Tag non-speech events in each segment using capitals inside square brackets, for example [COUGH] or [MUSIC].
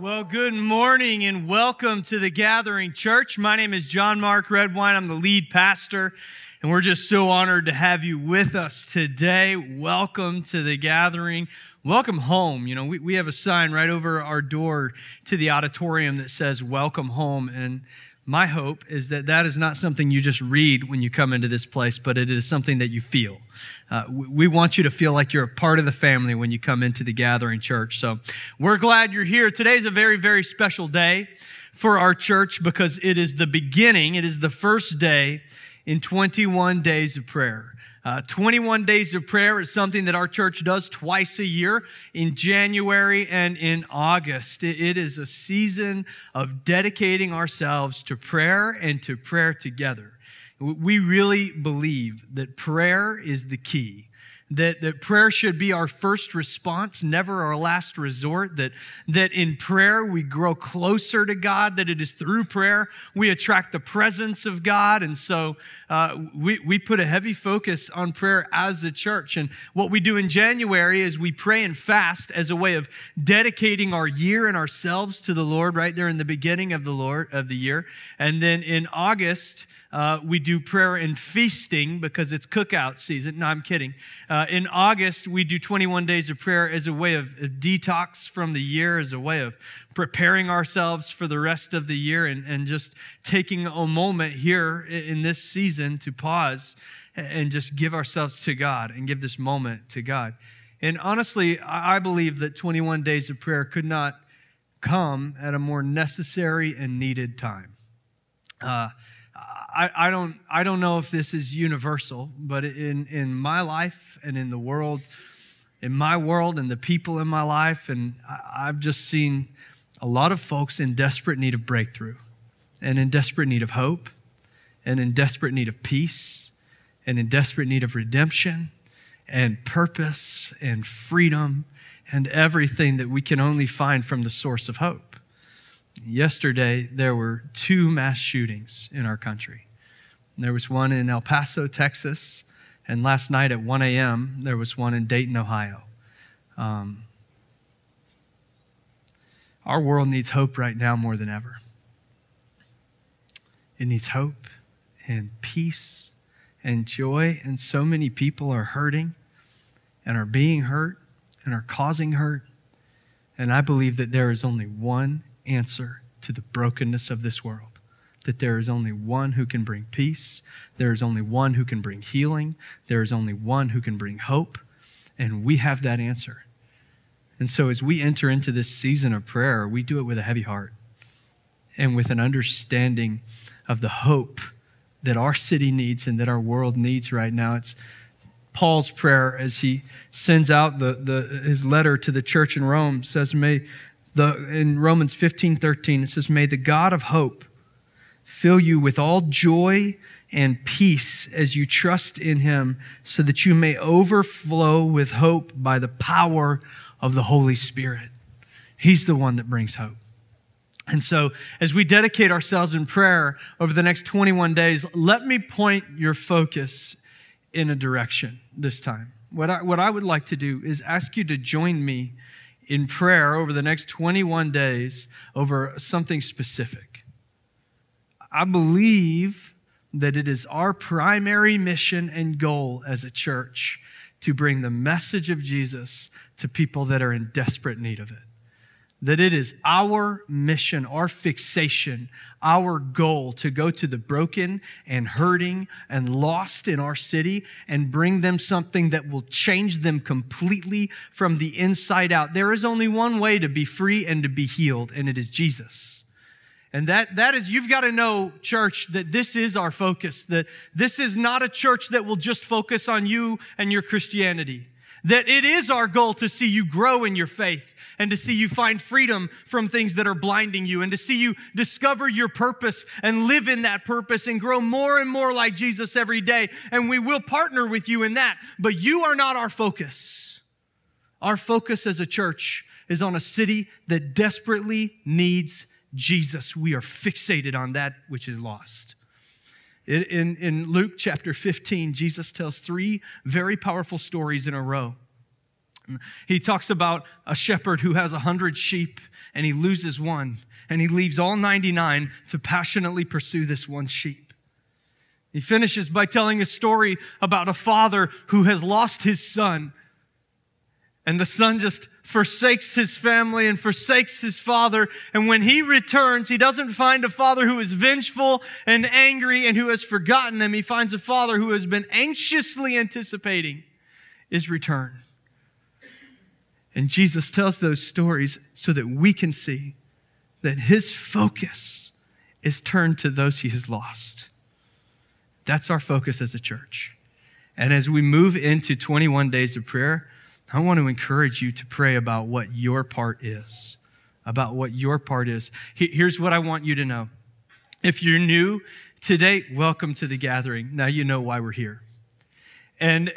Well, good morning and welcome to the Gathering Church. My name is John Mark Redwine. I'm the lead pastor, and we're just so honored to have you with us today. Welcome to the Gathering. Welcome home. You know, we, we have a sign right over our door to the auditorium that says, Welcome home. And my hope is that that is not something you just read when you come into this place, but it is something that you feel. Uh, we want you to feel like you're a part of the family when you come into the gathering church. So we're glad you're here. Today's a very, very special day for our church because it is the beginning, it is the first day in 21 days of prayer. Uh, 21 days of prayer is something that our church does twice a year in January and in August. it, it is a season of dedicating ourselves to prayer and to prayer together. We really believe that prayer is the key that, that prayer should be our first response, never our last resort, that, that in prayer we grow closer to God, that it is through prayer we attract the presence of God. And so uh, we, we put a heavy focus on prayer as a church. And what we do in January is we pray and fast as a way of dedicating our year and ourselves to the Lord right there in the beginning of the Lord of the year. And then in August, uh, we do prayer and feasting because it's cookout season. No, I'm kidding. Uh, in August, we do 21 days of prayer as a way of, of detox from the year, as a way of preparing ourselves for the rest of the year, and, and just taking a moment here in this season to pause and just give ourselves to God and give this moment to God. And honestly, I believe that 21 days of prayer could not come at a more necessary and needed time. Uh, I, don't, I don't know if this is universal, but in, in my life and in the world, in my world and the people in my life, and I, I've just seen a lot of folks in desperate need of breakthrough and in desperate need of hope and in desperate need of peace and in desperate need of redemption and purpose and freedom and everything that we can only find from the source of hope. Yesterday, there were two mass shootings in our country. There was one in El Paso, Texas, and last night at 1 a.m., there was one in Dayton, Ohio. Um, our world needs hope right now more than ever. It needs hope and peace and joy, and so many people are hurting and are being hurt and are causing hurt. And I believe that there is only one answer to the brokenness of this world. That there is only one who can bring peace, there is only one who can bring healing, there is only one who can bring hope, and we have that answer. And so, as we enter into this season of prayer, we do it with a heavy heart and with an understanding of the hope that our city needs and that our world needs right now. It's Paul's prayer as he sends out the, the, his letter to the church in Rome says, May the, in Romans 15 13, it says, May the God of hope fill you with all joy and peace as you trust in him, so that you may overflow with hope by the power of the Holy Spirit. He's the one that brings hope. And so, as we dedicate ourselves in prayer over the next 21 days, let me point your focus in a direction this time. What I, what I would like to do is ask you to join me in prayer over the next 21 days over something specific. I believe that it is our primary mission and goal as a church to bring the message of Jesus to people that are in desperate need of it that it is our mission, our fixation, our goal to go to the broken and hurting and lost in our city and bring them something that will change them completely from the inside out. There is only one way to be free and to be healed, and it is Jesus. And that, that is, you've got to know, church, that this is our focus, that this is not a church that will just focus on you and your Christianity. That it is our goal to see you grow in your faith and to see you find freedom from things that are blinding you and to see you discover your purpose and live in that purpose and grow more and more like Jesus every day. And we will partner with you in that. But you are not our focus. Our focus as a church is on a city that desperately needs Jesus. We are fixated on that which is lost. In, in Luke chapter 15, Jesus tells three very powerful stories in a row. He talks about a shepherd who has a hundred sheep and he loses one, and he leaves all 99 to passionately pursue this one sheep. He finishes by telling a story about a father who has lost his son. And the son just forsakes his family and forsakes his father. And when he returns, he doesn't find a father who is vengeful and angry and who has forgotten him. He finds a father who has been anxiously anticipating his return. And Jesus tells those stories so that we can see that his focus is turned to those he has lost. That's our focus as a church. And as we move into 21 days of prayer, I want to encourage you to pray about what your part is. About what your part is. Here's what I want you to know. If you're new today, welcome to the gathering. Now you know why we're here. And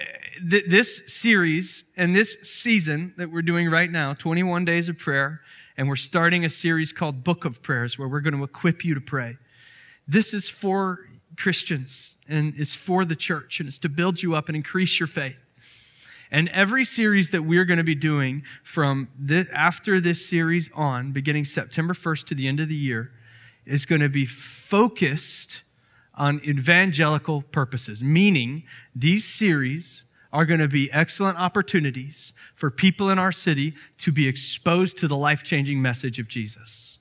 th- this series and this season that we're doing right now, 21 Days of Prayer, and we're starting a series called Book of Prayers where we're going to equip you to pray. This is for Christians and it's for the church and it's to build you up and increase your faith. And every series that we're going to be doing from this, after this series on, beginning September 1st to the end of the year, is going to be focused on evangelical purposes, meaning these series are going to be excellent opportunities for people in our city to be exposed to the life changing message of Jesus.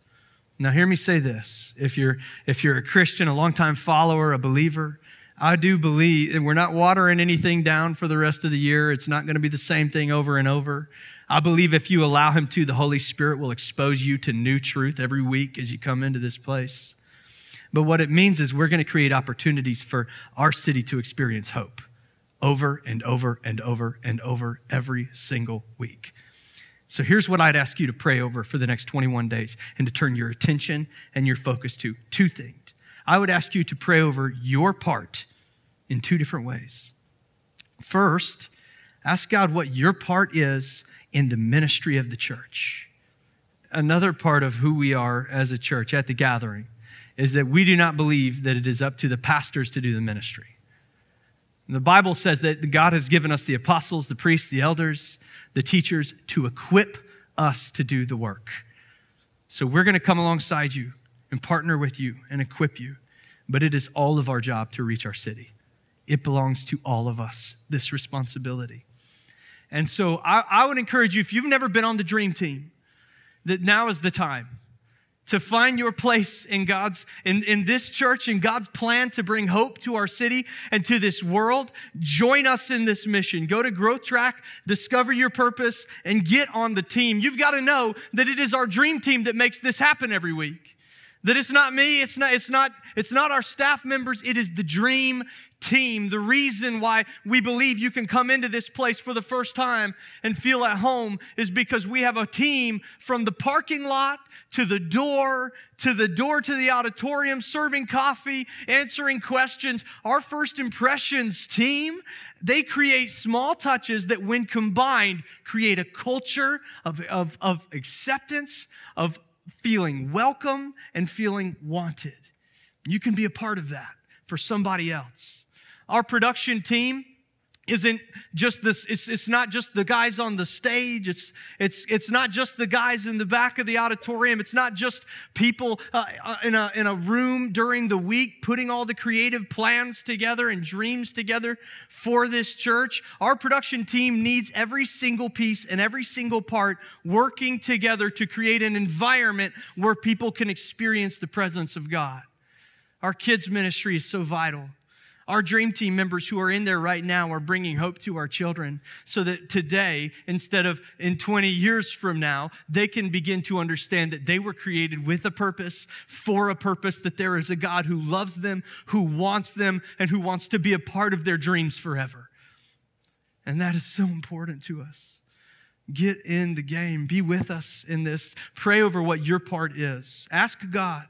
Now, hear me say this. If you're, if you're a Christian, a longtime follower, a believer, I do believe, and we're not watering anything down for the rest of the year. It's not going to be the same thing over and over. I believe if you allow Him to, the Holy Spirit will expose you to new truth every week as you come into this place. But what it means is we're going to create opportunities for our city to experience hope over and over and over and over every single week. So here's what I'd ask you to pray over for the next 21 days and to turn your attention and your focus to two things. I would ask you to pray over your part in two different ways. First, ask God what your part is in the ministry of the church. Another part of who we are as a church at the gathering is that we do not believe that it is up to the pastors to do the ministry. The Bible says that God has given us the apostles, the priests, the elders, the teachers to equip us to do the work. So we're going to come alongside you and partner with you and equip you. But it is all of our job to reach our city. It belongs to all of us, this responsibility. And so I, I would encourage you, if you've never been on the dream team, that now is the time to find your place in God's in, in this church in God's plan to bring hope to our city and to this world, join us in this mission. Go to Growth Track, discover your purpose, and get on the team. You've got to know that it is our dream team that makes this happen every week. That it's not me, it's not, it's not, it's not our staff members, it is the dream team. The reason why we believe you can come into this place for the first time and feel at home is because we have a team from the parking lot to the door to the door to the auditorium, serving coffee, answering questions. Our first impressions team, they create small touches that, when combined, create a culture of, of, of acceptance, of feeling welcome, and feeling wanted. You can be a part of that for somebody else. Our production team isn't just this it's, it's not just the guys on the stage. It's it's it's not just the guys in the back of the auditorium. It's not just people uh, uh, in a in a room during the week putting all the creative plans together and dreams together for this church. Our production team needs every single piece and every single part working together to create an environment where people can experience the presence of God. Our kids ministry is so vital our dream team members who are in there right now are bringing hope to our children so that today, instead of in 20 years from now, they can begin to understand that they were created with a purpose, for a purpose, that there is a God who loves them, who wants them, and who wants to be a part of their dreams forever. And that is so important to us. Get in the game, be with us in this. Pray over what your part is. Ask God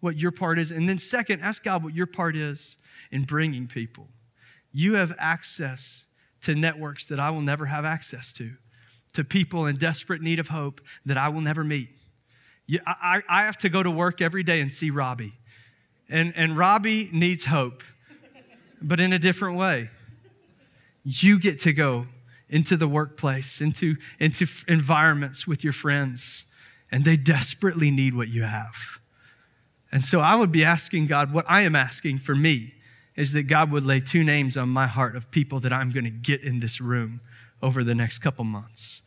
what your part is. And then, second, ask God what your part is in bringing people. You have access to networks that I will never have access to, to people in desperate need of hope that I will never meet. You, I, I have to go to work every day and see Robbie. And, and Robbie needs hope, but in a different way. You get to go into the workplace, into, into environments with your friends and they desperately need what you have. And so I would be asking God, what I am asking for me is that God would lay two names on my heart of people that I'm going to get in this room over the next couple months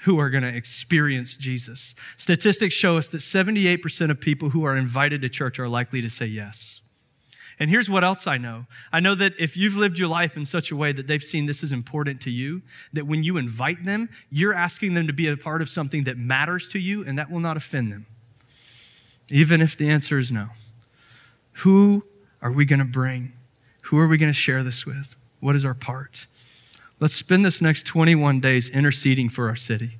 who are going to experience Jesus. Statistics show us that 78% of people who are invited to church are likely to say yes. And here's what else I know I know that if you've lived your life in such a way that they've seen this is important to you, that when you invite them, you're asking them to be a part of something that matters to you, and that will not offend them, even if the answer is no. Who are we going to bring? Who are we going to share this with? What is our part? Let's spend this next 21 days interceding for our city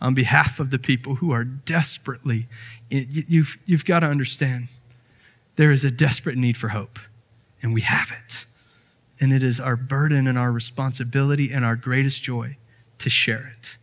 on behalf of the people who are desperately, you've, you've got to understand there is a desperate need for hope, and we have it. And it is our burden and our responsibility and our greatest joy to share it.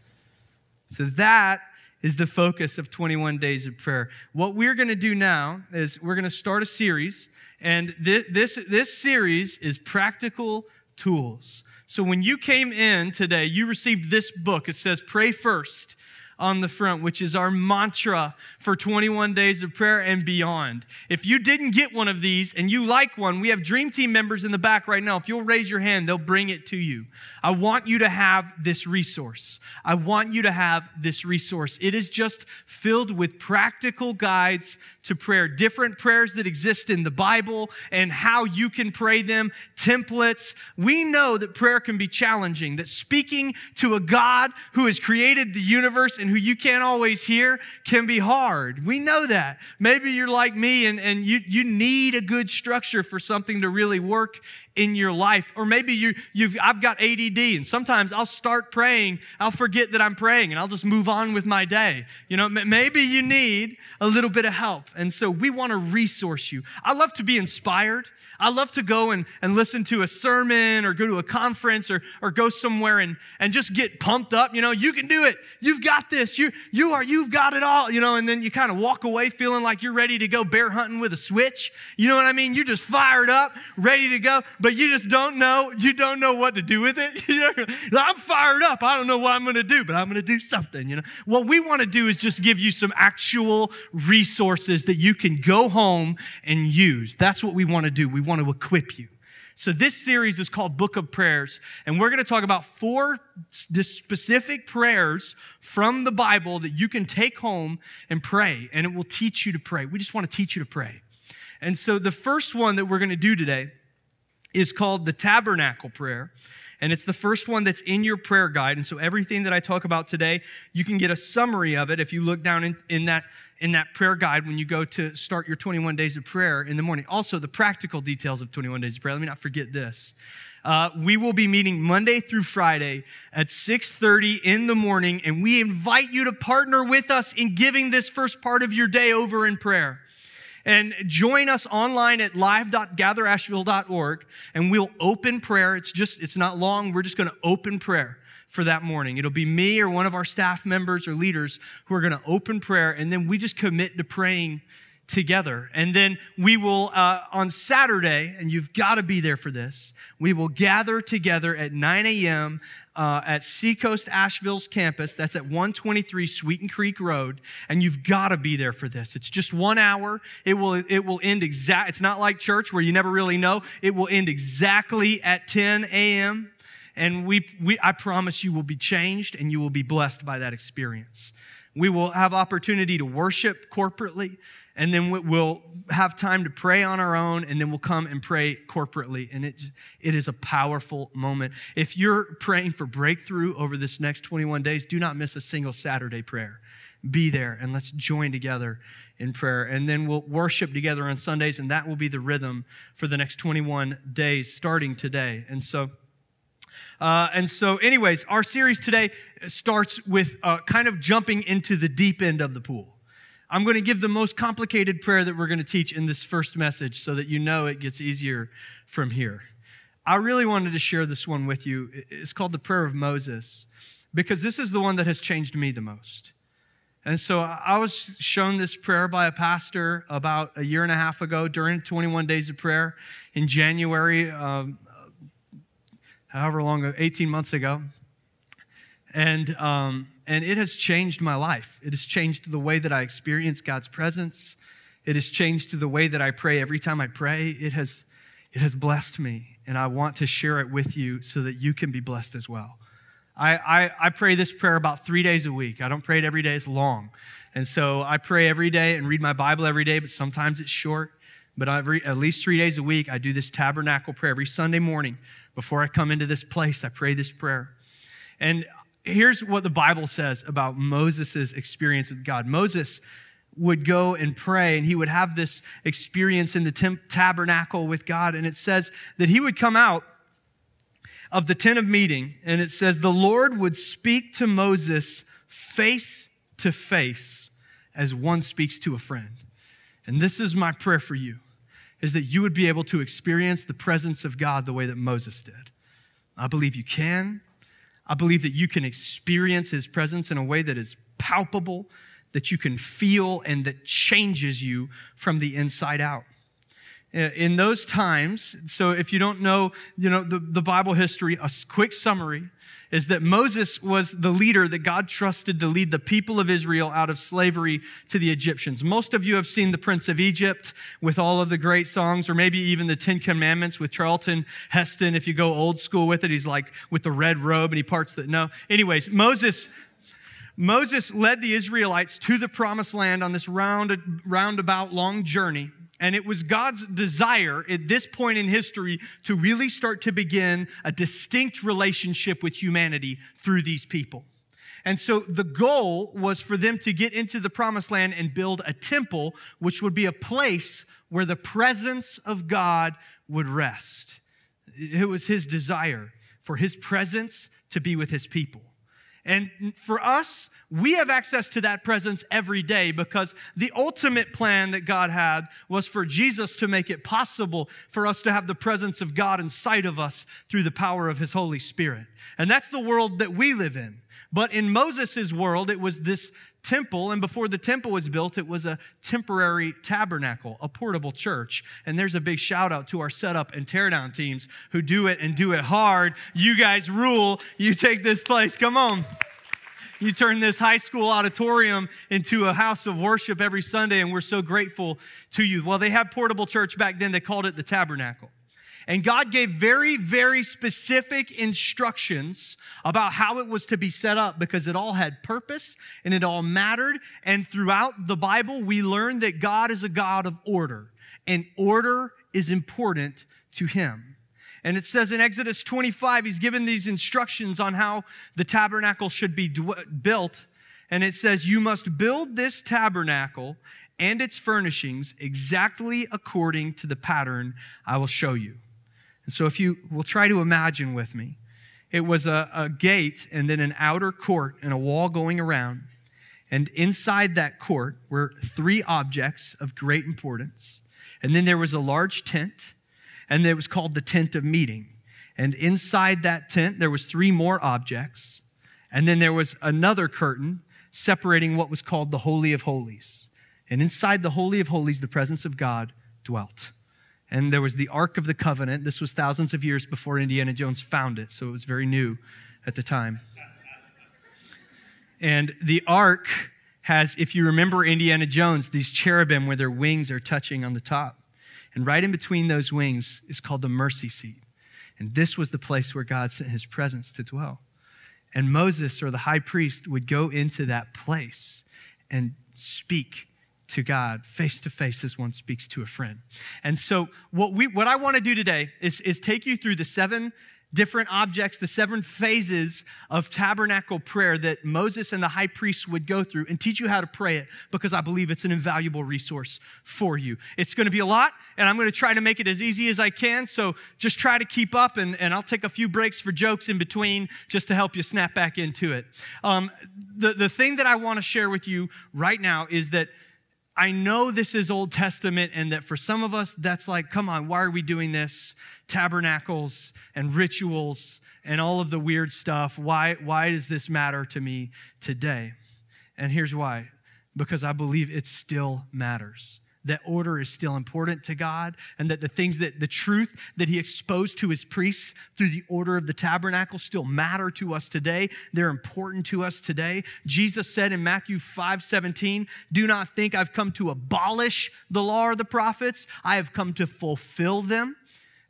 So that is the focus of 21 days of prayer. What we're going to do now is we're going to start a series, and this, this, this series is practical tools. So when you came in today, you received this book. It says, Pray First on the front, which is our mantra for 21 days of prayer and beyond. If you didn't get one of these and you like one, we have Dream Team members in the back right now. If you'll raise your hand, they'll bring it to you. I want you to have this resource. I want you to have this resource. It is just filled with practical guides to prayer, different prayers that exist in the Bible and how you can pray them, templates. We know that prayer can be challenging, that speaking to a God who has created the universe and who you can't always hear can be hard. We know that. Maybe you're like me and, and you, you need a good structure for something to really work in your life. Or maybe you, you've, I've got ADD, and sometimes I'll start praying, I'll forget that I'm praying, and I'll just move on with my day. You know, maybe you need a little bit of help. And so we want to resource you. I love to be inspired. I love to go and, and listen to a sermon or go to a conference or, or go somewhere and, and just get pumped up. You know, you can do it. You've got this. You, you are, you've got it all, you know, and then you kind of walk away feeling like you're ready to go bear hunting with a switch. You know what I mean? You're just fired up, ready to go, but you just don't know, you don't know what to do with it. [LAUGHS] I'm fired up. I don't know what I'm going to do, but I'm going to do something, you know. What we want to do is just give you some actual resources that you can go home and use. That's what we want to do. We want to equip you. So, this series is called Book of Prayers, and we're going to talk about four specific prayers from the Bible that you can take home and pray, and it will teach you to pray. We just want to teach you to pray. And so, the first one that we're going to do today is called the Tabernacle Prayer. And it's the first one that's in your prayer guide. And so everything that I talk about today, you can get a summary of it if you look down in, in that in that prayer guide when you go to start your 21 days of prayer in the morning. Also, the practical details of 21 days of prayer. Let me not forget this. Uh, we will be meeting Monday through Friday at 6:30 in the morning, and we invite you to partner with us in giving this first part of your day over in prayer. And join us online at live.gatherasheville.org, and we'll open prayer. It's just, it's not long. We're just going to open prayer for that morning. It'll be me or one of our staff members or leaders who are going to open prayer, and then we just commit to praying together. And then we will, uh, on Saturday, and you've got to be there for this, we will gather together at 9 a.m. Uh, at Seacoast Asheville's campus. That's at 123 Sweeten Creek Road, and you've got to be there for this. It's just one hour. It will it will end exact. It's not like church where you never really know. It will end exactly at 10 a.m and we, we, I promise you will be changed and you will be blessed by that experience. We will have opportunity to worship corporately, and then we'll have time to pray on our own, and then we'll come and pray corporately. And it, it is a powerful moment. If you're praying for breakthrough over this next 21 days, do not miss a single Saturday prayer. Be there and let's join together in prayer. And then we'll worship together on Sundays, and that will be the rhythm for the next 21 days starting today. And so, uh, and so, anyways, our series today starts with uh, kind of jumping into the deep end of the pool. I'm going to give the most complicated prayer that we're going to teach in this first message so that you know it gets easier from here. I really wanted to share this one with you. It's called the Prayer of Moses because this is the one that has changed me the most. And so I was shown this prayer by a pastor about a year and a half ago during 21 days of prayer in January um, however long, 18 months ago. And, um, and it has changed my life. It has changed the way that I experience God's presence. It has changed the way that I pray every time I pray. It has, it has blessed me, and I want to share it with you so that you can be blessed as well. I, I, I pray this prayer about three days a week. I don't pray it every day, it's long. And so I pray every day and read my Bible every day, but sometimes it's short. But every, at least three days a week, I do this tabernacle prayer every Sunday morning. Before I come into this place, I pray this prayer. And here's what the Bible says about Moses' experience with God. Moses would go and pray, and he would have this experience in the temp- tabernacle with God. And it says that he would come out of the tent of meeting, and it says, The Lord would speak to Moses face to face as one speaks to a friend. And this is my prayer for you is that you would be able to experience the presence of God the way that Moses did. I believe you can. I believe that you can experience his presence in a way that is palpable, that you can feel, and that changes you from the inside out. In those times, so if you don't know, you know, the, the Bible history, a quick summary is that Moses was the leader that God trusted to lead the people of Israel out of slavery to the Egyptians. Most of you have seen The Prince of Egypt with all of the great songs, or maybe even the Ten Commandments with Charlton Heston. If you go old school with it, he's like with the red robe and he parts the. No. Anyways, Moses. Moses led the Israelites to the promised land on this round, roundabout long journey. And it was God's desire at this point in history to really start to begin a distinct relationship with humanity through these people. And so the goal was for them to get into the promised land and build a temple, which would be a place where the presence of God would rest. It was his desire for his presence to be with his people. And for us, we have access to that presence every day because the ultimate plan that God had was for Jesus to make it possible for us to have the presence of God inside of us through the power of His Holy Spirit. And that's the world that we live in. But in Moses' world, it was this temple, and before the temple was built, it was a temporary tabernacle, a portable church. And there's a big shout out to our setup and teardown teams who do it and do it hard. You guys rule. You take this place. Come on. You turn this high school auditorium into a house of worship every Sunday, and we're so grateful to you. Well, they had portable church back then, they called it the tabernacle. And God gave very, very specific instructions about how it was to be set up because it all had purpose and it all mattered. And throughout the Bible, we learn that God is a God of order, and order is important to Him. And it says in Exodus 25, he's given these instructions on how the tabernacle should be built. And it says, You must build this tabernacle and its furnishings exactly according to the pattern I will show you. And so, if you will try to imagine with me, it was a, a gate and then an outer court and a wall going around. And inside that court were three objects of great importance. And then there was a large tent and it was called the tent of meeting. And inside that tent, there was three more objects. And then there was another curtain separating what was called the Holy of Holies. And inside the Holy of Holies, the presence of God dwelt. And there was the Ark of the Covenant. This was thousands of years before Indiana Jones found it, so it was very new at the time. And the Ark has, if you remember Indiana Jones, these cherubim where their wings are touching on the top. And right in between those wings is called the mercy seat. And this was the place where God sent his presence to dwell. And Moses or the high priest would go into that place and speak to God face to face as one speaks to a friend. And so what we what I want to do today is, is take you through the seven different objects, the seven phases of tabernacle prayer that Moses and the high priest would go through and teach you how to pray it because I believe it's an invaluable resource for you. It's going to be a lot, and I'm going to try to make it as easy as I can. So just try to keep up, and, and I'll take a few breaks for jokes in between just to help you snap back into it. Um, the, the thing that I want to share with you right now is that I know this is Old Testament, and that for some of us, that's like, come on, why are we doing this? tabernacles and rituals and all of the weird stuff. Why, why does this matter to me today? And here's why because I believe it still matters. That order is still important to God, and that the things that the truth that He exposed to His priests through the order of the tabernacle still matter to us today. They're important to us today. Jesus said in Matthew 5 17, Do not think I've come to abolish the law or the prophets, I have come to fulfill them.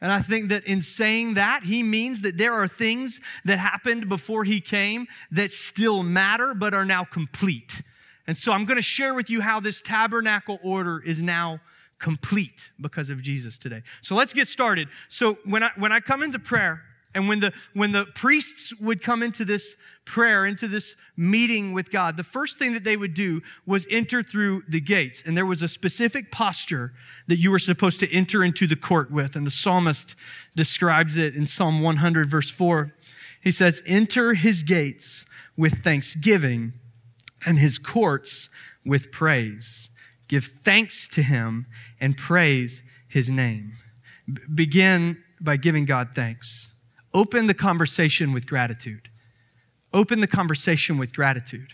And I think that in saying that, he means that there are things that happened before he came that still matter but are now complete. And so I'm going to share with you how this tabernacle order is now complete because of Jesus today. So let's get started. So when I when I come into prayer and when the when the priests would come into this prayer, into this meeting with God, the first thing that they would do was enter through the gates. And there was a specific posture that you were supposed to enter into the court with. And the psalmist describes it in Psalm 100, verse 4. He says, Enter his gates with thanksgiving and his courts with praise. Give thanks to him and praise his name. B- begin by giving God thanks. Open the conversation with gratitude. Open the conversation with gratitude.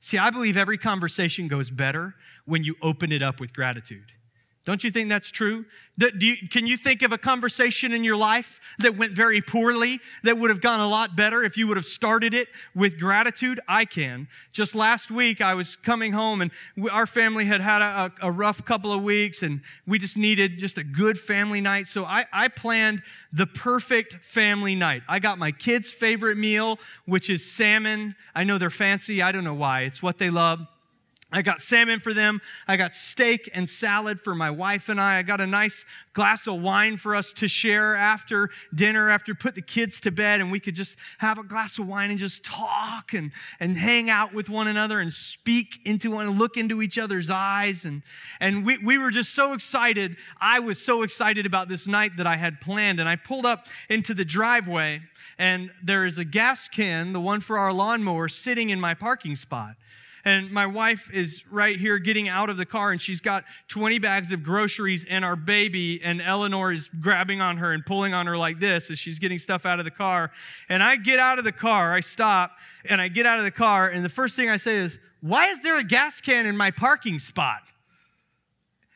See, I believe every conversation goes better when you open it up with gratitude. Don't you think that's true? You, can you think of a conversation in your life that went very poorly that would have gone a lot better if you would have started it with gratitude? I can. Just last week, I was coming home and we, our family had had a, a, rough couple of weeks and we just needed just a good family night. So I, I planned the perfect family night. I got my kids' favorite meal, which is salmon. I know they're fancy. I don't know why. It's what they love. I got salmon for them. I got steak and salad for my wife and I. I got a nice glass of wine for us to share after dinner, after put the kids to bed, and we could just have a glass of wine and just talk and, and hang out with one another and speak into one and look into each other's eyes. And, and we, we were just so excited. I was so excited about this night that I had planned. And I pulled up into the driveway, and there is a gas can, the one for our lawnmower, sitting in my parking spot. And my wife is right here getting out of the car, and she's got 20 bags of groceries and our baby, and Eleanor is grabbing on her and pulling on her like this as she's getting stuff out of the car. And I get out of the car, I stop, and I get out of the car, and the first thing I say is, Why is there a gas can in my parking spot?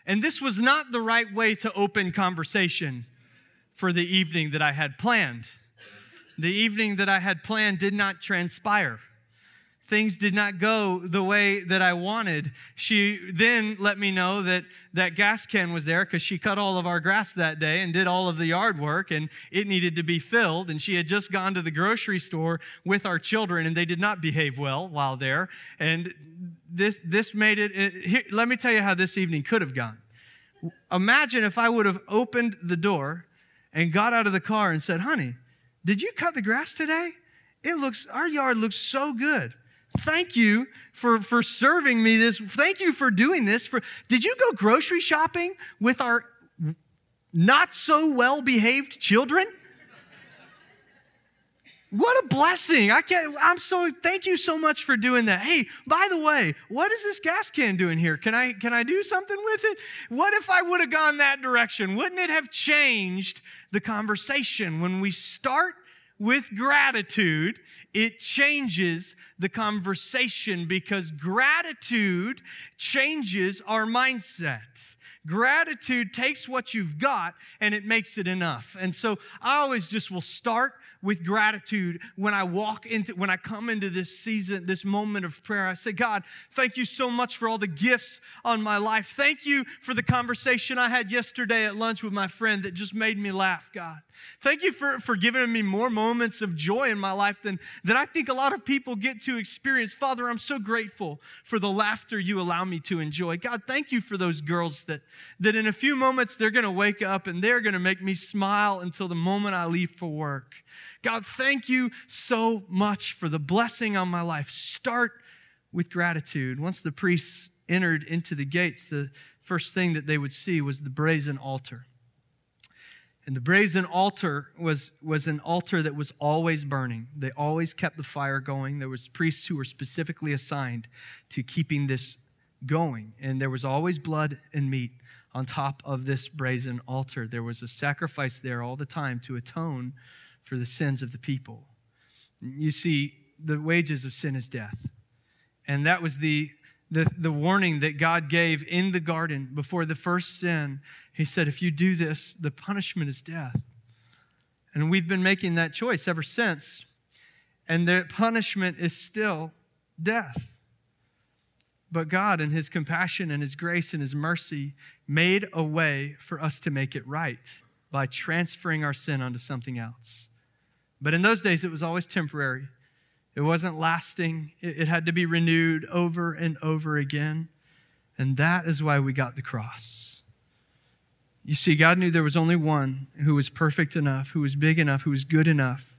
And this was not the right way to open conversation for the evening that I had planned. The evening that I had planned did not transpire things did not go the way that I wanted. She then let me know that that gas can was there because she cut all of our grass that day and did all of the yard work and it needed to be filled. And she had just gone to the grocery store with our children and they did not behave well while there. And this, this made it, it here, let me tell you how this evening could have gone. Imagine if I would have opened the door and got out of the car and said, honey, did you cut the grass today? It looks, our yard looks so good. Thank you for, for serving me this. Thank you for doing this. For, did you go grocery shopping with our not so well behaved children? What a blessing. I can't, I'm so, thank you so much for doing that. Hey, by the way, what is this gas can doing here? Can I, can I do something with it? What if I would have gone that direction? Wouldn't it have changed the conversation? When we start with gratitude, it changes the conversation because gratitude changes our mindset. Gratitude takes what you've got and it makes it enough. And so I always just will start with gratitude when I walk into, when I come into this season, this moment of prayer. I say, God, thank you so much for all the gifts on my life. Thank you for the conversation I had yesterday at lunch with my friend that just made me laugh, God. Thank you for, for giving me more moments of joy in my life than, than I think a lot of people get to experience. Father, I'm so grateful for the laughter you allow me to enjoy. God, thank you for those girls that, that in a few moments they're going to wake up and they're going to make me smile until the moment I leave for work. God, thank you so much for the blessing on my life. Start with gratitude. Once the priests entered into the gates, the first thing that they would see was the brazen altar. And the brazen altar was, was an altar that was always burning. They always kept the fire going. There was priests who were specifically assigned to keeping this going. And there was always blood and meat on top of this brazen altar. There was a sacrifice there all the time to atone for the sins of the people. You see, the wages of sin is death. And that was the the, the warning that God gave in the garden before the first sin. He said, If you do this, the punishment is death. And we've been making that choice ever since. And the punishment is still death. But God, in His compassion and His grace and His mercy, made a way for us to make it right by transferring our sin onto something else. But in those days, it was always temporary, it wasn't lasting, it, had to be renewed over and over again. And that is why we got the cross. You see, God knew there was only one who was perfect enough, who was big enough, who was good enough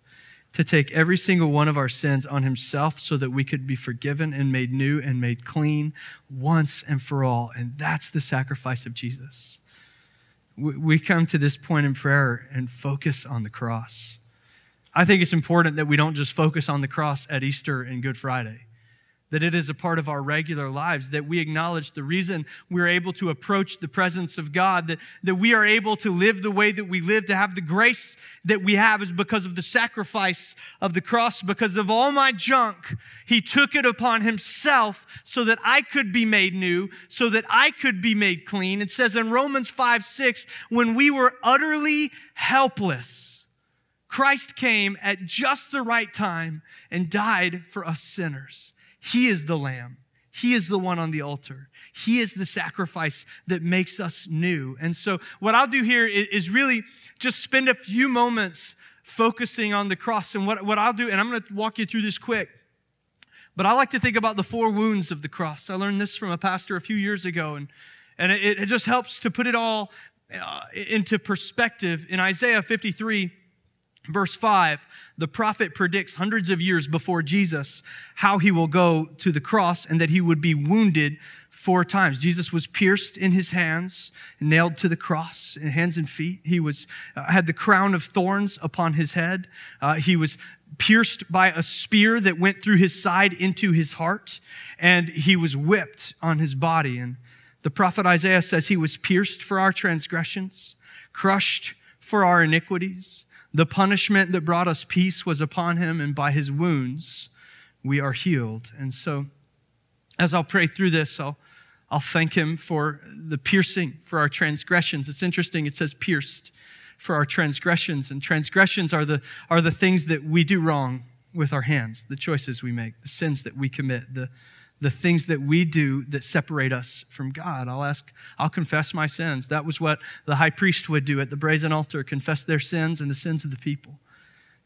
to take every single one of our sins on himself so that we could be forgiven and made new and made clean once and for all. And that's the sacrifice of Jesus. We come to this point in prayer and focus on the cross. I think it's important that we don't just focus on the cross at Easter and Good Friday that it is a part of our regular lives, that we acknowledge the reason we're able to approach the presence of God, that, that we are able to live the way that we live, to have the grace that we have, is because of the sacrifice of the cross, because of all my junk. He took it upon himself so that I could be made new, so that I could be made clean. It says in Romans 5 6, when we were utterly helpless, Christ came at just the right time and died for us sinners. He is the lamb. He is the one on the altar. He is the sacrifice that makes us new. And so, what I'll do here is, really just spend a few moments focusing on the cross. And what, what I'll do, and I'm going to walk you through this quick, but I like to think about the four wounds of the cross. I learned this from a pastor a few years ago, and, and it, it just helps to put it all uh, into perspective. In Isaiah 53, Verse 5, the prophet predicts hundreds of years before Jesus how he will go to the cross and that he would be wounded four times. Jesus was pierced in his hands, nailed to the cross hands and feet. He was uh, had the crown of thorns upon his head. Uh, he was pierced by a spear that went through his side into his heart, and he was whipped on his body. And the prophet Isaiah says he was pierced for our transgressions, crushed for our iniquities. The punishment that brought us peace was upon him, and by his wounds we are healed. And so, as I'll pray through this, I'll, I'll thank him for the piercing for our transgressions. It's interesting, it says pierced for our transgressions, and transgressions are the, are the things that we do wrong with our hands, the choices we make, the sins that we commit, the, the things that we do that separate us from God. I'll ask, I'll confess my sins. That was what the high priest would do at the brazen altar, confess their sins and the sins of the people.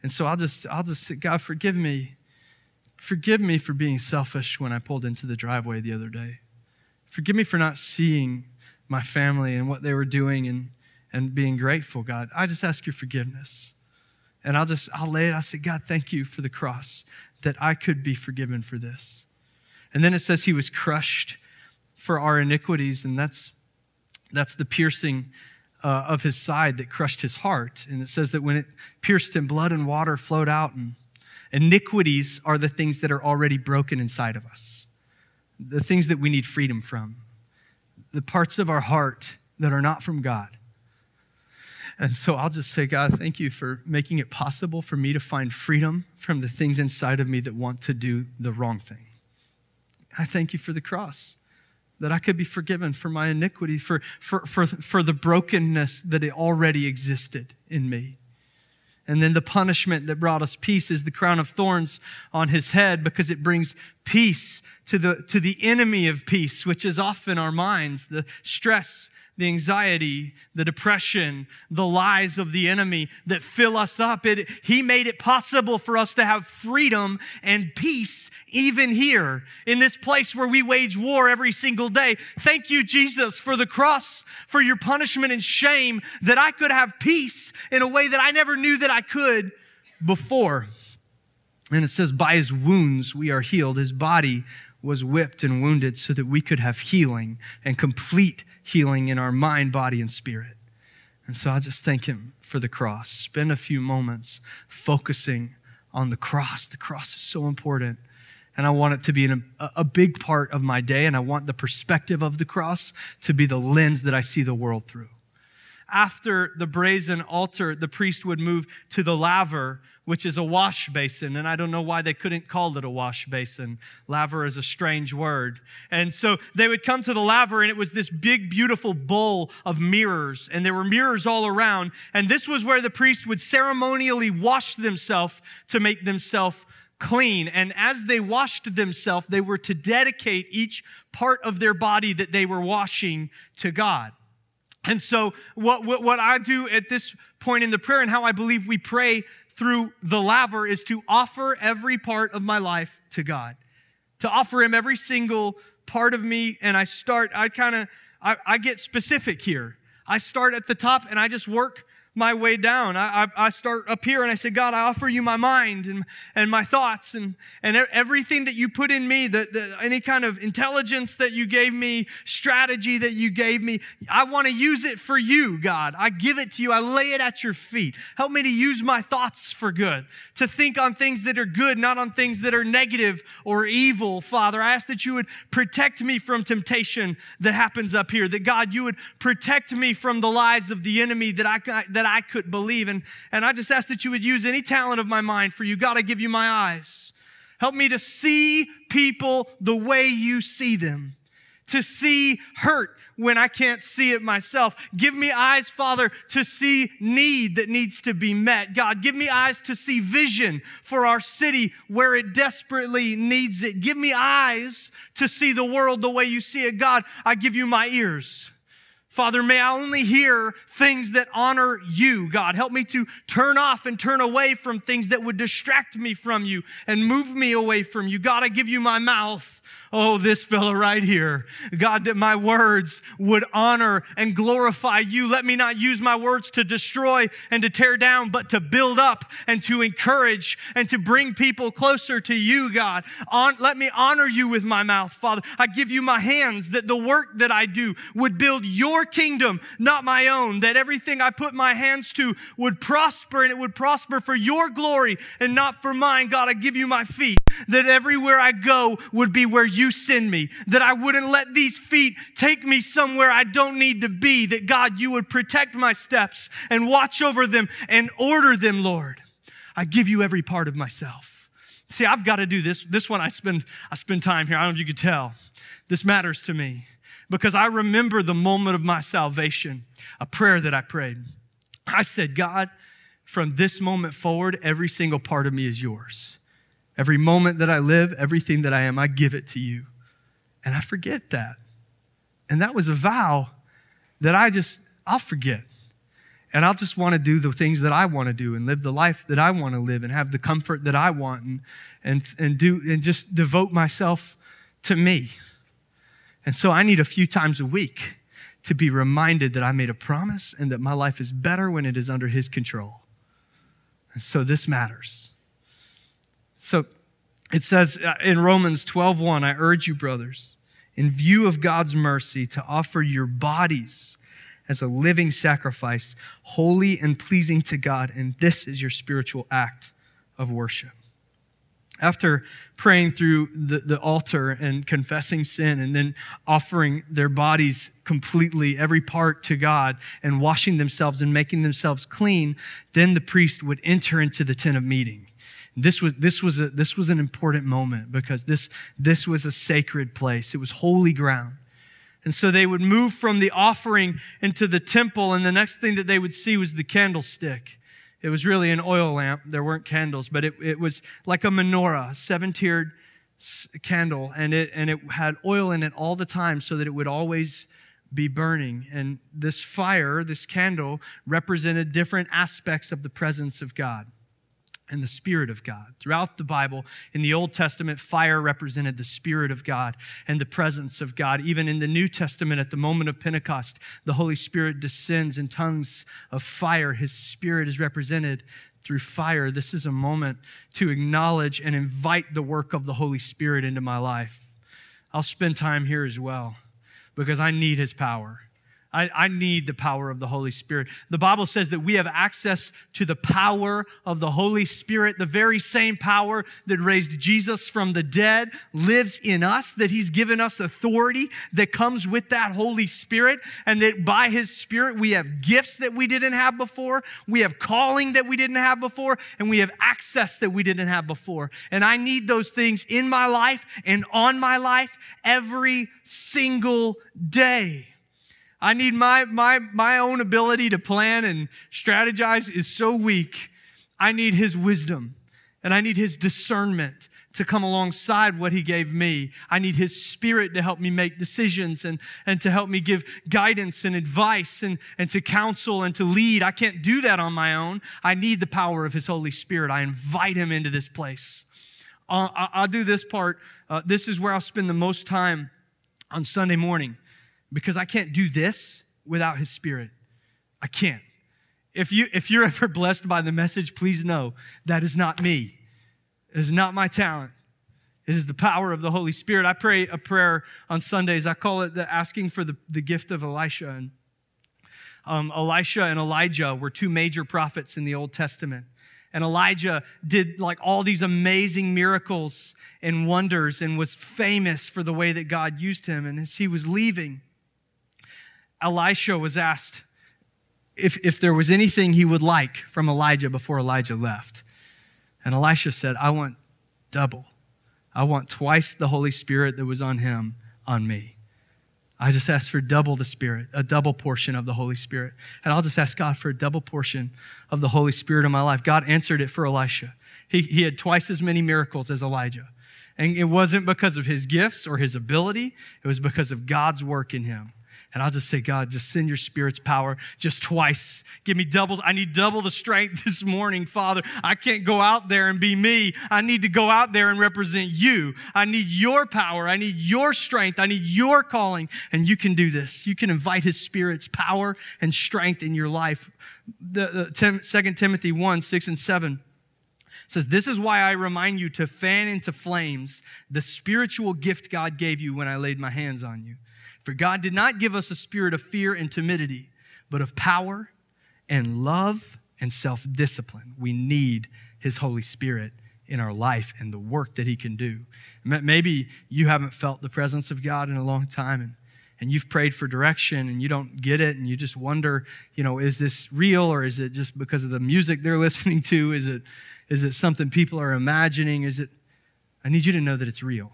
And so I'll just, I'll just say, God, forgive me. Forgive me for being selfish when I pulled into the driveway the other day. Forgive me for not seeing my family and what they were doing and, and being grateful, God. I just ask your forgiveness. And I'll just, I'll lay it. I say, God, thank you for the cross that I could be forgiven for this. And then it says he was crushed for our iniquities, and that's, that's the piercing uh, of his side that crushed his heart. And it says that when it pierced him, blood and water flowed out, and iniquities are the things that are already broken inside of us, the things that we need freedom from, the parts of our heart that are not from God. And so I'll just say, God, thank you for making it possible for me to find freedom from the things inside of me that want to do the wrong thing. I thank you for the cross, that I could be forgiven for my iniquity, for, for, for, for the brokenness that it already existed in me. And then the punishment that brought us peace is the crown of thorns on his head because it brings peace to the, to the enemy of peace, which is often our minds, the stress the anxiety, the depression, the lies of the enemy that fill us up. It, he made it possible for us to have freedom and peace even here in this place where we wage war every single day. Thank you, Jesus, for the cross, for your punishment and shame that I could have peace in a way that I never knew that I could before. And it says, by his wounds we are healed. His body was whipped and wounded so that we could have healing and complete healing in our mind, body, and spirit. And so I just thank Him for the cross. Spend a few moments focusing on the cross. The cross is so important. And I want it to be a, a big part of my day. And I want the perspective of the cross to be the lens that I see the world through. After the brazen altar, the priest would move to the laver, which is a wash basin. And I don't know why they couldn't call it a wash basin. Laver is a strange word. And so they would come to the laver, and it was this big, beautiful bowl of mirrors. And there were mirrors all around. And this was where the priest would ceremonially wash themselves to make themselves clean. And as they washed themselves, they were to dedicate each part of their body that they were washing to God. And so, what, what, what I do at this point in the prayer and how I believe we pray through the laver is to offer every part of my life to God, to offer Him every single part of me. And I start, I kind of, I, I get specific here. I start at the top and I just work my way down. I, I, I, start up here and I say, God, I offer you my mind and, and my thoughts and, and everything that you put in me, the, the, any kind of intelligence that you gave me, strategy that you gave me. I want to use it for you, God. I give it to you. I lay it at your feet. Help me to use my thoughts for good, to think on things that are good, not on things that are negative or evil, Father. I ask that you would protect me from temptation that happens up here, that God, you would protect me from the lies of the enemy that I, that I could believe. And, and I just ask that you would use any talent of my mind for you. God, I give you my eyes. Help me to see people the way you see them, to see hurt when I can't see it myself. Give me eyes, Father, to see need that needs to be met. God, give me eyes to see vision for our city where it desperately needs it. Give me eyes to see the world the way you see it. God, I give you my ears Father, may I only hear things that honor you, God. Help me to turn off and turn away from things that would distract me from you and move me away from you. God, I give you my mouth. Oh, this fella right here. God, that my words would honor and glorify you. Let me not use my words to destroy and to tear down, but to build up and to encourage and to bring people closer to you, God. On, let me honor you with my mouth, Father. I give you my hands that the work that I do would build your kingdom, not my own. That everything I put my hands to would prosper and it would prosper for your glory and not for mine. God, I give you my feet, that everywhere I go would be where you you send me, that I wouldn't let these feet take me somewhere I don't need to be, that God, you would protect my steps and watch over them and order them, Lord. I give you every part of myself. See, I've got to do this. This one I spend I spend time here. I don't know if you could tell. This matters to me because I remember the moment of my salvation, a prayer that I prayed. I said, God, from this moment forward, every single part of me is yours. Every moment that I live, everything that I am, I give it to you. And I forget that. And that was a vow that I just, I'll forget. And I'll just want to do the things that I want to do and live the life that I want to live and have the comfort that I want and, and, and, do, and just devote myself to me. And so I need a few times a week to be reminded that I made a promise and that my life is better when it is under His control. And so this matters. So it says uh, in Romans 12:1, I urge you, brothers, in view of God's mercy, to offer your bodies as a living sacrifice, holy and pleasing to God, and this is your spiritual act of worship. After praying through the, the altar and confessing sin and then offering their bodies completely, every part to God, and washing themselves and making themselves clean, then the priest would enter into the tent of meeting. This was, this was, a, this was an important moment because this, this was a sacred place. It was holy ground. And so they would move from the offering into the temple, and the next thing that they would see was the candlestick. It was really an oil lamp. There weren't candles, but it, it was like a menorah, seven tiered candle, and it, and it had oil in it all the time so that it would always be burning. And this fire, this candle, represented different aspects of the presence of God and the Spirit of God. Throughout the Bible, in the Old Testament, fire represented the Spirit of God and the presence of God. Even in the New Testament, at the moment of Pentecost, the Holy Spirit descends in tongues of fire. His Spirit is represented through fire. This is a moment to acknowledge and invite the work of the Holy Spirit into my life. I'll spend time here as well because I need His power. I, I, need the power of the Holy Spirit. The Bible says that we have access to the power of the Holy Spirit. The very same power that raised Jesus from the dead lives in us, that He's given us authority that comes with that Holy Spirit, and that by His Spirit we have gifts that we didn't have before, we have calling that we didn't have before, and we have access that we didn't have before. And I need those things in my life and on my life every single day. I need my, my, my own ability to plan and strategize is so weak. I need his wisdom and I need his discernment to come alongside what he gave me. I need his spirit to help me make decisions and, and to help me give guidance and advice and, and to counsel and to lead. I can't do that on my own. I need the power of his Holy Spirit. I invite him into this place. I'll, I'll do this part. Uh, this is where I'll spend the most time on Sunday morning because I can't do this without His Spirit. I can't. If, you, if you're [LAUGHS] ever blessed by the message, please know that is not me. It is not my talent. It is the power of the Holy Spirit. I pray a prayer on Sundays. I call it the asking for the, the gift of Elisha. And um, Elisha and Elijah were two major prophets in the Old Testament. And Elijah did like all these amazing miracles and wonders and was famous for the way that God used him. And as he was leaving, Elisha was asked if, if there was anything he would like from Elijah before Elijah left. And Elisha said, I want double. I want twice the Holy Spirit that was on him on me. I just ask for double the Spirit, a double portion of the Holy Spirit. And I'll just ask God for a double portion of the Holy Spirit in my life. God answered it for Elisha. He, he had twice as many miracles as Elijah. And it wasn't because of his gifts or his ability, it was because of God's work in him. And I'll just say, God, just send your spirit's power just twice. Give me double. I need double the strength [LAUGHS] this morning, Father. I can't go out there and be me. I need to go out there and represent you. I need your power. I need your strength. I need your calling. And you can do this. You can invite his spirit's power and strength in your life. The, the 2 Timothy 1 6 and 7 says, This is why I remind you to fan into flames the spiritual gift God gave you when I laid my hands on you. For God did not give us a spirit of fear and timidity, but of power and love and self discipline. We need His Holy Spirit in our life and the work that He can do. Maybe you haven't felt the presence of God in a long time and, and you've prayed for direction and you don't get it and you just wonder, you know, is this real or is it just because of the music they're [LAUGHS] listening to? Is it, is it something people are imagining? Is it, I need you to know that it's real.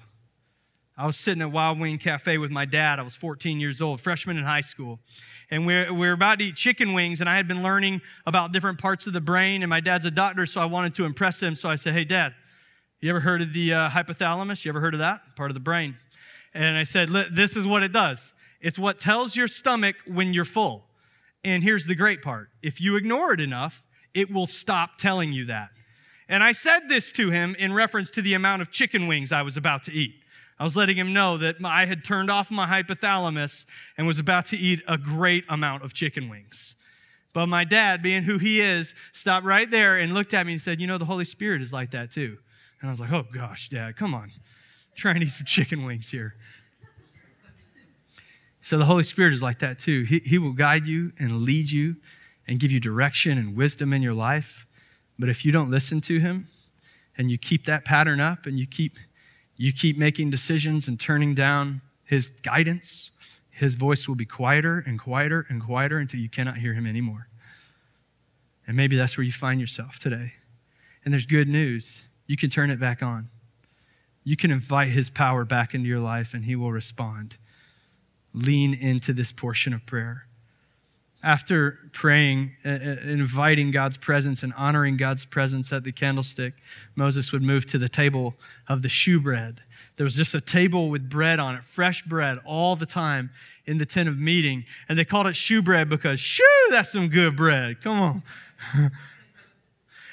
I was sitting at Wild Wing Cafe with my dad. I was 14 years old, freshman in high school. And we're, we're about to eat chicken wings, and I had been learning about different parts of the brain. And my dad's a doctor, so I wanted to impress him. So I said, Hey, dad, you ever heard of the uh, hypothalamus? You ever heard of that? Part of the brain. And I said, This is what it does it's what tells your stomach when you're full. And here's the great part if you ignore it enough, it will stop telling you that. And I said this to him in reference to the amount of chicken wings I was about to eat. I was letting him know that I had turned off my hypothalamus and was about to eat a great amount of chicken wings. But my dad, being who he is, stopped right there and looked at me and said, You know, the Holy Spirit is like that too. And I was like, Oh gosh, dad, come on. Try and eat some chicken wings here. So the Holy Spirit is like that too. He, he will guide you and lead you and give you direction and wisdom in your life. But if you don't listen to him and you keep that pattern up and you keep you keep making decisions and turning down his guidance, his voice will be quieter and quieter and quieter until you cannot hear him anymore. And maybe that's where you find yourself today. And there's good news. You can turn it back on. You can invite his power back into your life and he will respond. Lean into this portion of prayer after praying, uh, inviting God's presence and honoring God's presence at the candlestick, Moses would move to the table of the shewbread. There was just a table with bread on it, fresh bread all the time in the tent of meeting. And they called it shewbread because, shoo, that's some good bread. Come on. [LAUGHS]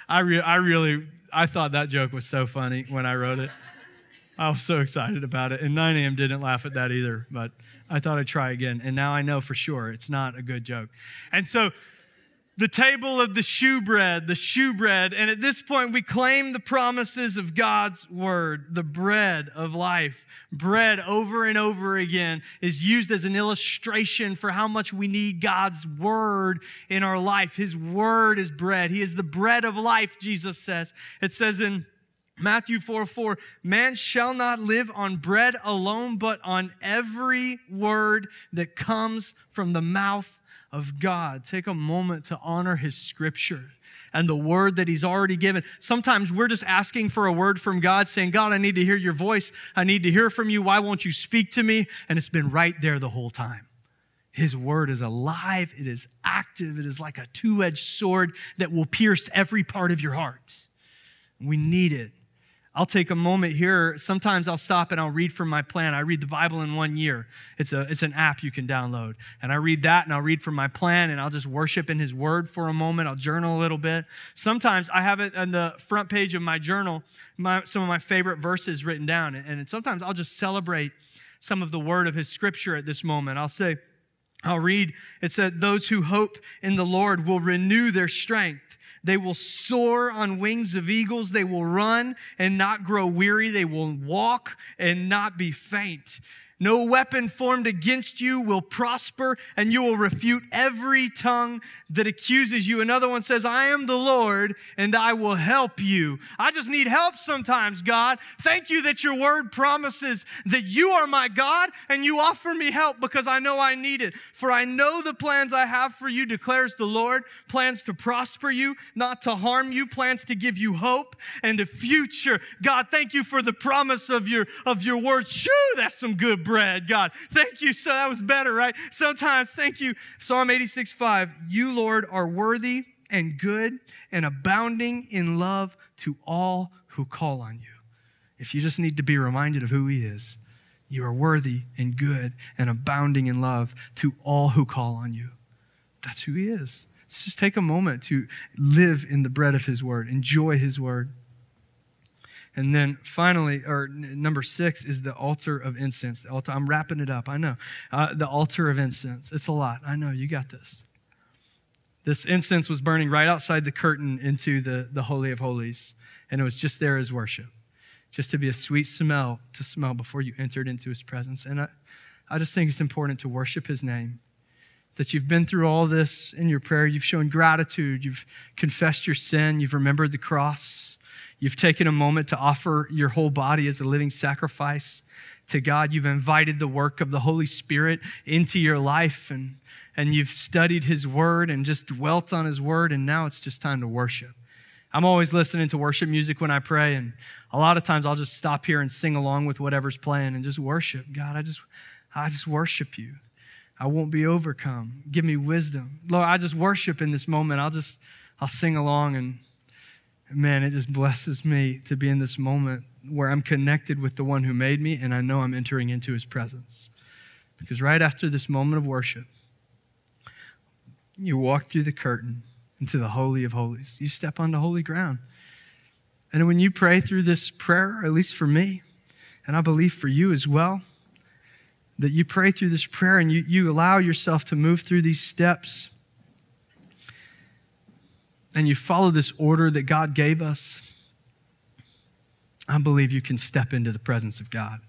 I, re- I really, I thought that joke was so funny when I wrote it. I was so excited about it. And 9 a.m. didn't laugh at that either, but I thought I'd try again. And now I know for sure it's not a good joke. And so the table of the shewbread, the shewbread. And at this point, we claim the promises of God's word, the bread of life. Bread over and over again is used as an illustration for how much we need God's word in our life. His word is bread. He is the bread of life, Jesus says. It says in Matthew 4 4, man shall not live on bread alone, but on every word that comes from the mouth of God. Take a moment to honor His scripture and the word that He's already given. Sometimes we're just asking for a word from God, saying, God, I need to hear your voice. I need to hear from you. Why won't you speak to me? And it's been right there the whole time. His word is alive, it is active, it is like a two edged sword that will pierce every part of your heart. We need it. I'll take a moment here. Sometimes I'll stop and I'll read from my plan. I read the Bible in one year. It's, a, it's an app you can download. And I read that and I'll read from my plan and I'll just worship in His Word for a moment. I'll journal a little bit. Sometimes I have it on the front page of my journal, my, some of my favorite verses written down. And sometimes I'll just celebrate some of the word of His Scripture at this moment. I'll say, I'll read, it said, Those who hope in the Lord will renew their strength. They will soar on wings of eagles. They will run and not grow weary. They will walk and not be faint. No weapon formed against you will prosper, and you will refute every tongue that accuses you. Another one says, I am the Lord, and I will help you. I just need help sometimes, God. Thank you that your word promises that you are my God, and you offer me help because I know I need it. For I know the plans I have for you, declares the Lord plans to prosper you, not to harm you, plans to give you hope and a future. God, thank you for the promise of your, of your word. Shoo, that's some good bread, God. Thank you. So that was better, right? Sometimes, thank you. Psalm 86 5. You, Lord, are worthy and good and abounding in love to all who call on you. If you just need to be reminded of who He is, you are worthy and good and abounding in love to all who call on you. That's who He is. Let's just take a moment to live in the bread of His word, enjoy His word. And then finally, or number six is the altar of incense. The altar, I'm wrapping it up. I know. Uh, the altar of incense. It's a lot. I know. You got this. This incense was burning right outside the curtain into the, the Holy of Holies, and it was just there as worship, just to be a sweet smell to smell before you entered into his presence. And I, I just think it's important to worship his name. That you've been through all this in your prayer, you've shown gratitude, you've confessed your sin, you've remembered the cross You've taken a moment to offer your whole body as a living sacrifice to God. You've invited the work of the Holy Spirit into your life and, and you've studied His Word and just dwelt on His Word, and now it's just time to worship. I'm always listening to worship music when I pray, and a lot of times I'll just stop here and sing along with whatever's playing and just worship. God, I just, I just worship you. I won't be overcome. Give me wisdom. Lord, I just worship in this moment. I'll just, I'll sing along and man, it just blesses me to be in this moment where I'm connected with the one who made me and I know I'm entering into his presence. Because right after this moment of worship, you walk through the curtain into the Holy of Holies. You step onto holy ground. And when you pray through this prayer, at least for me, and I believe for you as well, that you pray through this prayer and you, you allow yourself to move through these steps and you follow this order that God gave us, I believe you can step into the presence of God.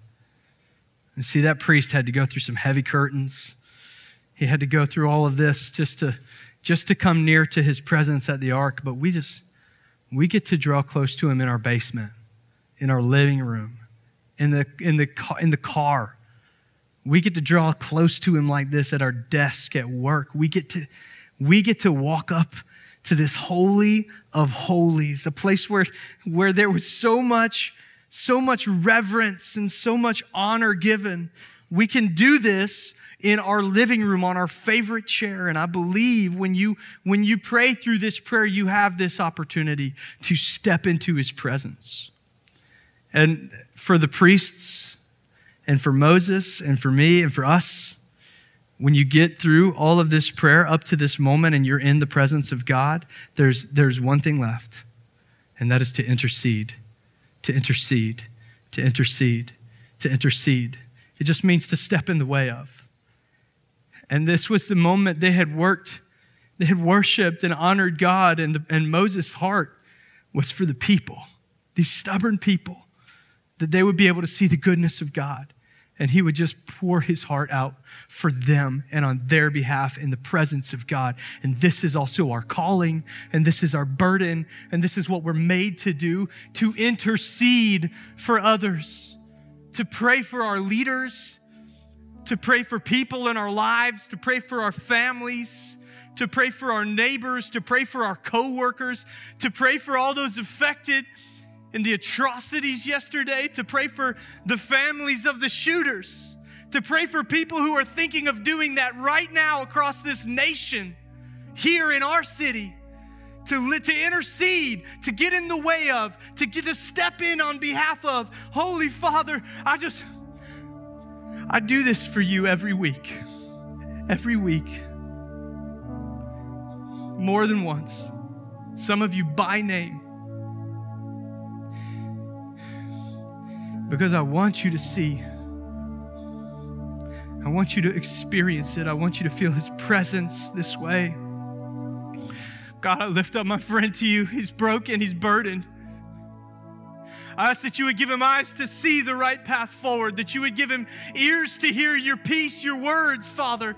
And see, that priest had to go through some heavy curtains. He had to go through all of this just to, just to come near to his presence at the ark. But we just, we get to draw close to him in our basement, in our living room, in the, in the, in the car. We get to draw close to him like this at our desk at work. We get to, we get to walk up to this holy of holies, a place where, where there was so much, so much reverence and so much honor given. We can do this in our living room on our favorite chair. And I believe when you, when you pray through this prayer, you have this opportunity to step into his presence. And for the priests, and for Moses, and for me, and for us, when you get through all of this prayer up to this moment and you're in the presence of God, there's, there's one thing left, and that is to intercede, to intercede, to intercede, to intercede. It just means to step in the way of. And this was the moment they had worked They had worshiped and honored God, and, the, and Moses' heart was for the people, these stubborn people, that they would be able to see the goodness of God. And he would just pour his heart out for them and on their behalf in the presence of God. And this is also our calling, and this is our burden, and this is what we're made to do to intercede for others, to pray for our leaders, to pray for people in our lives, to pray for our families, to pray for our neighbors, to pray for our coworkers, to pray for all those affected in the atrocities yesterday, to pray for the families of the shooters, to pray for people who are thinking of doing that right now across this nation, here in our city. To, to intercede, to get in the way of, to get to step in on behalf of. Holy Father, I just, I do this for you every week. Every week. More than once. Some of you by name. Because I want you to see. I want you to experience it. I want you to feel His presence this way. God, I lift up my friend to you. He's broken, he's burdened. I ask that you would give him eyes to see the right path forward, that you would give him ears to hear your peace, your words, Father,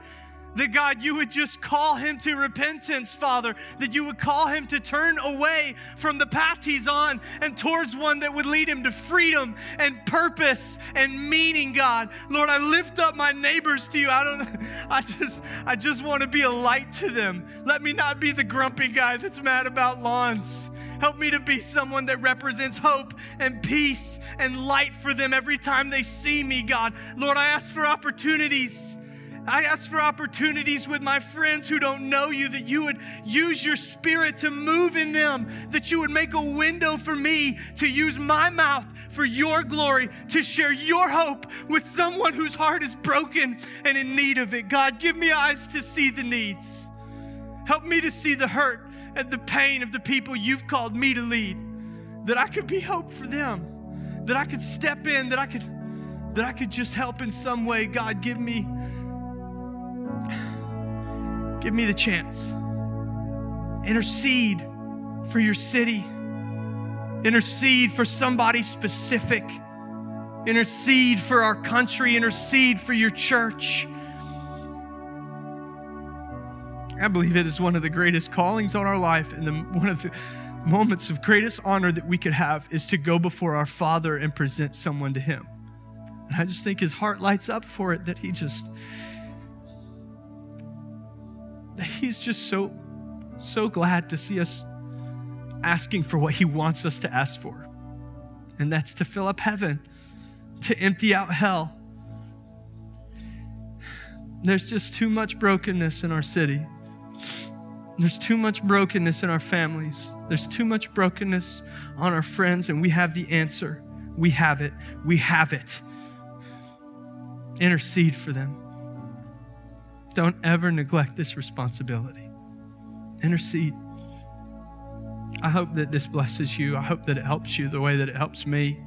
that God, you would just call him to repentance, Father, that you would call him to turn away from the path he's on and towards one that would lead him to freedom and purpose and meaning, God. Lord, I lift up my neighbors to you. I don't [LAUGHS] I just I just want to be a light to them. Let me not be the grumpy guy that's mad about lawns. Help me to be someone that represents hope and peace and light for them every time they see me, God. Lord, I ask for opportunities I ask for opportunities with my friends who don't know you, that you would use your spirit to move in them, that you would make a window for me to use my mouth for your glory, to share your hope with someone whose heart is broken and in need of it. God, give me eyes to see the needs. Help me to see the hurt and the pain of the people you've called me to lead, that I could be hope for them, that I could step in, that I could that I could just help in some way. God, give me Give me the chance. Intercede for your city. Intercede for somebody specific. Intercede for our country. Intercede for your church. I believe it is one of the greatest callings on our life and the, one of the moments of greatest honor that we could have is to go before our Father and present someone to Him. And I just think His heart lights up for it that He just that He's just so, so glad to see us asking for what He wants us to ask for. And that's to fill up heaven, to empty out hell. There's just too much brokenness in our city. There's too much brokenness in our families. There's too much brokenness on our friends, and we have the answer. We have it. We have it. Intercede for them. Don't ever neglect this responsibility. Intercede. I hope that this blesses you. I hope that it helps you the way that it helps me.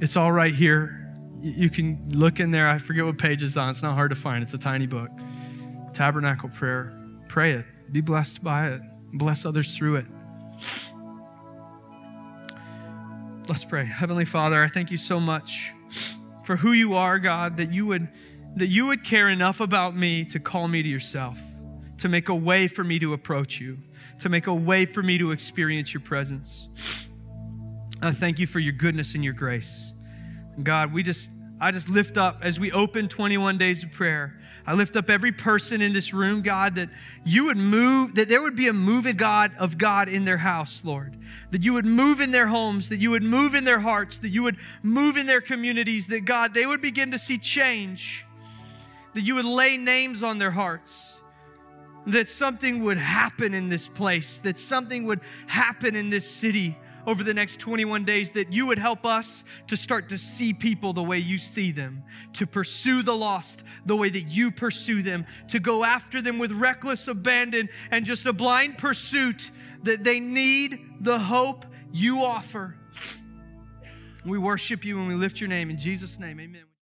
It's all right here. You can look in there. I forget what page it's on. It's not hard to find. It's a tiny book. Tabernacle prayer. Pray it. Be blessed by it. Bless others through it. Let's pray. Heavenly Father, I thank you so much for who you are, God, that you would that you would care enough about me to call me to yourself, to make a way for me to approach you, to make a way for me to experience your presence. I thank you for your goodness and your grace. God, we just I just lift up as we open 21 days of prayer. I lift up every person in this room, God, that you would move, that there would be a move of God of God in their house, Lord. That you would move in their homes, that you would move in their hearts, that you would move in their communities, that God, they would begin to see change that you would lay names on their hearts, that something would happen in this place, that something would happen in this city over the next 21 days, that you would help us to start to see people the way you see them, to pursue the lost the way that you pursue them, to go after them with reckless abandon and just a blind pursuit that they need the hope you offer. We worship you and we lift your name in Jesus' name. Amen.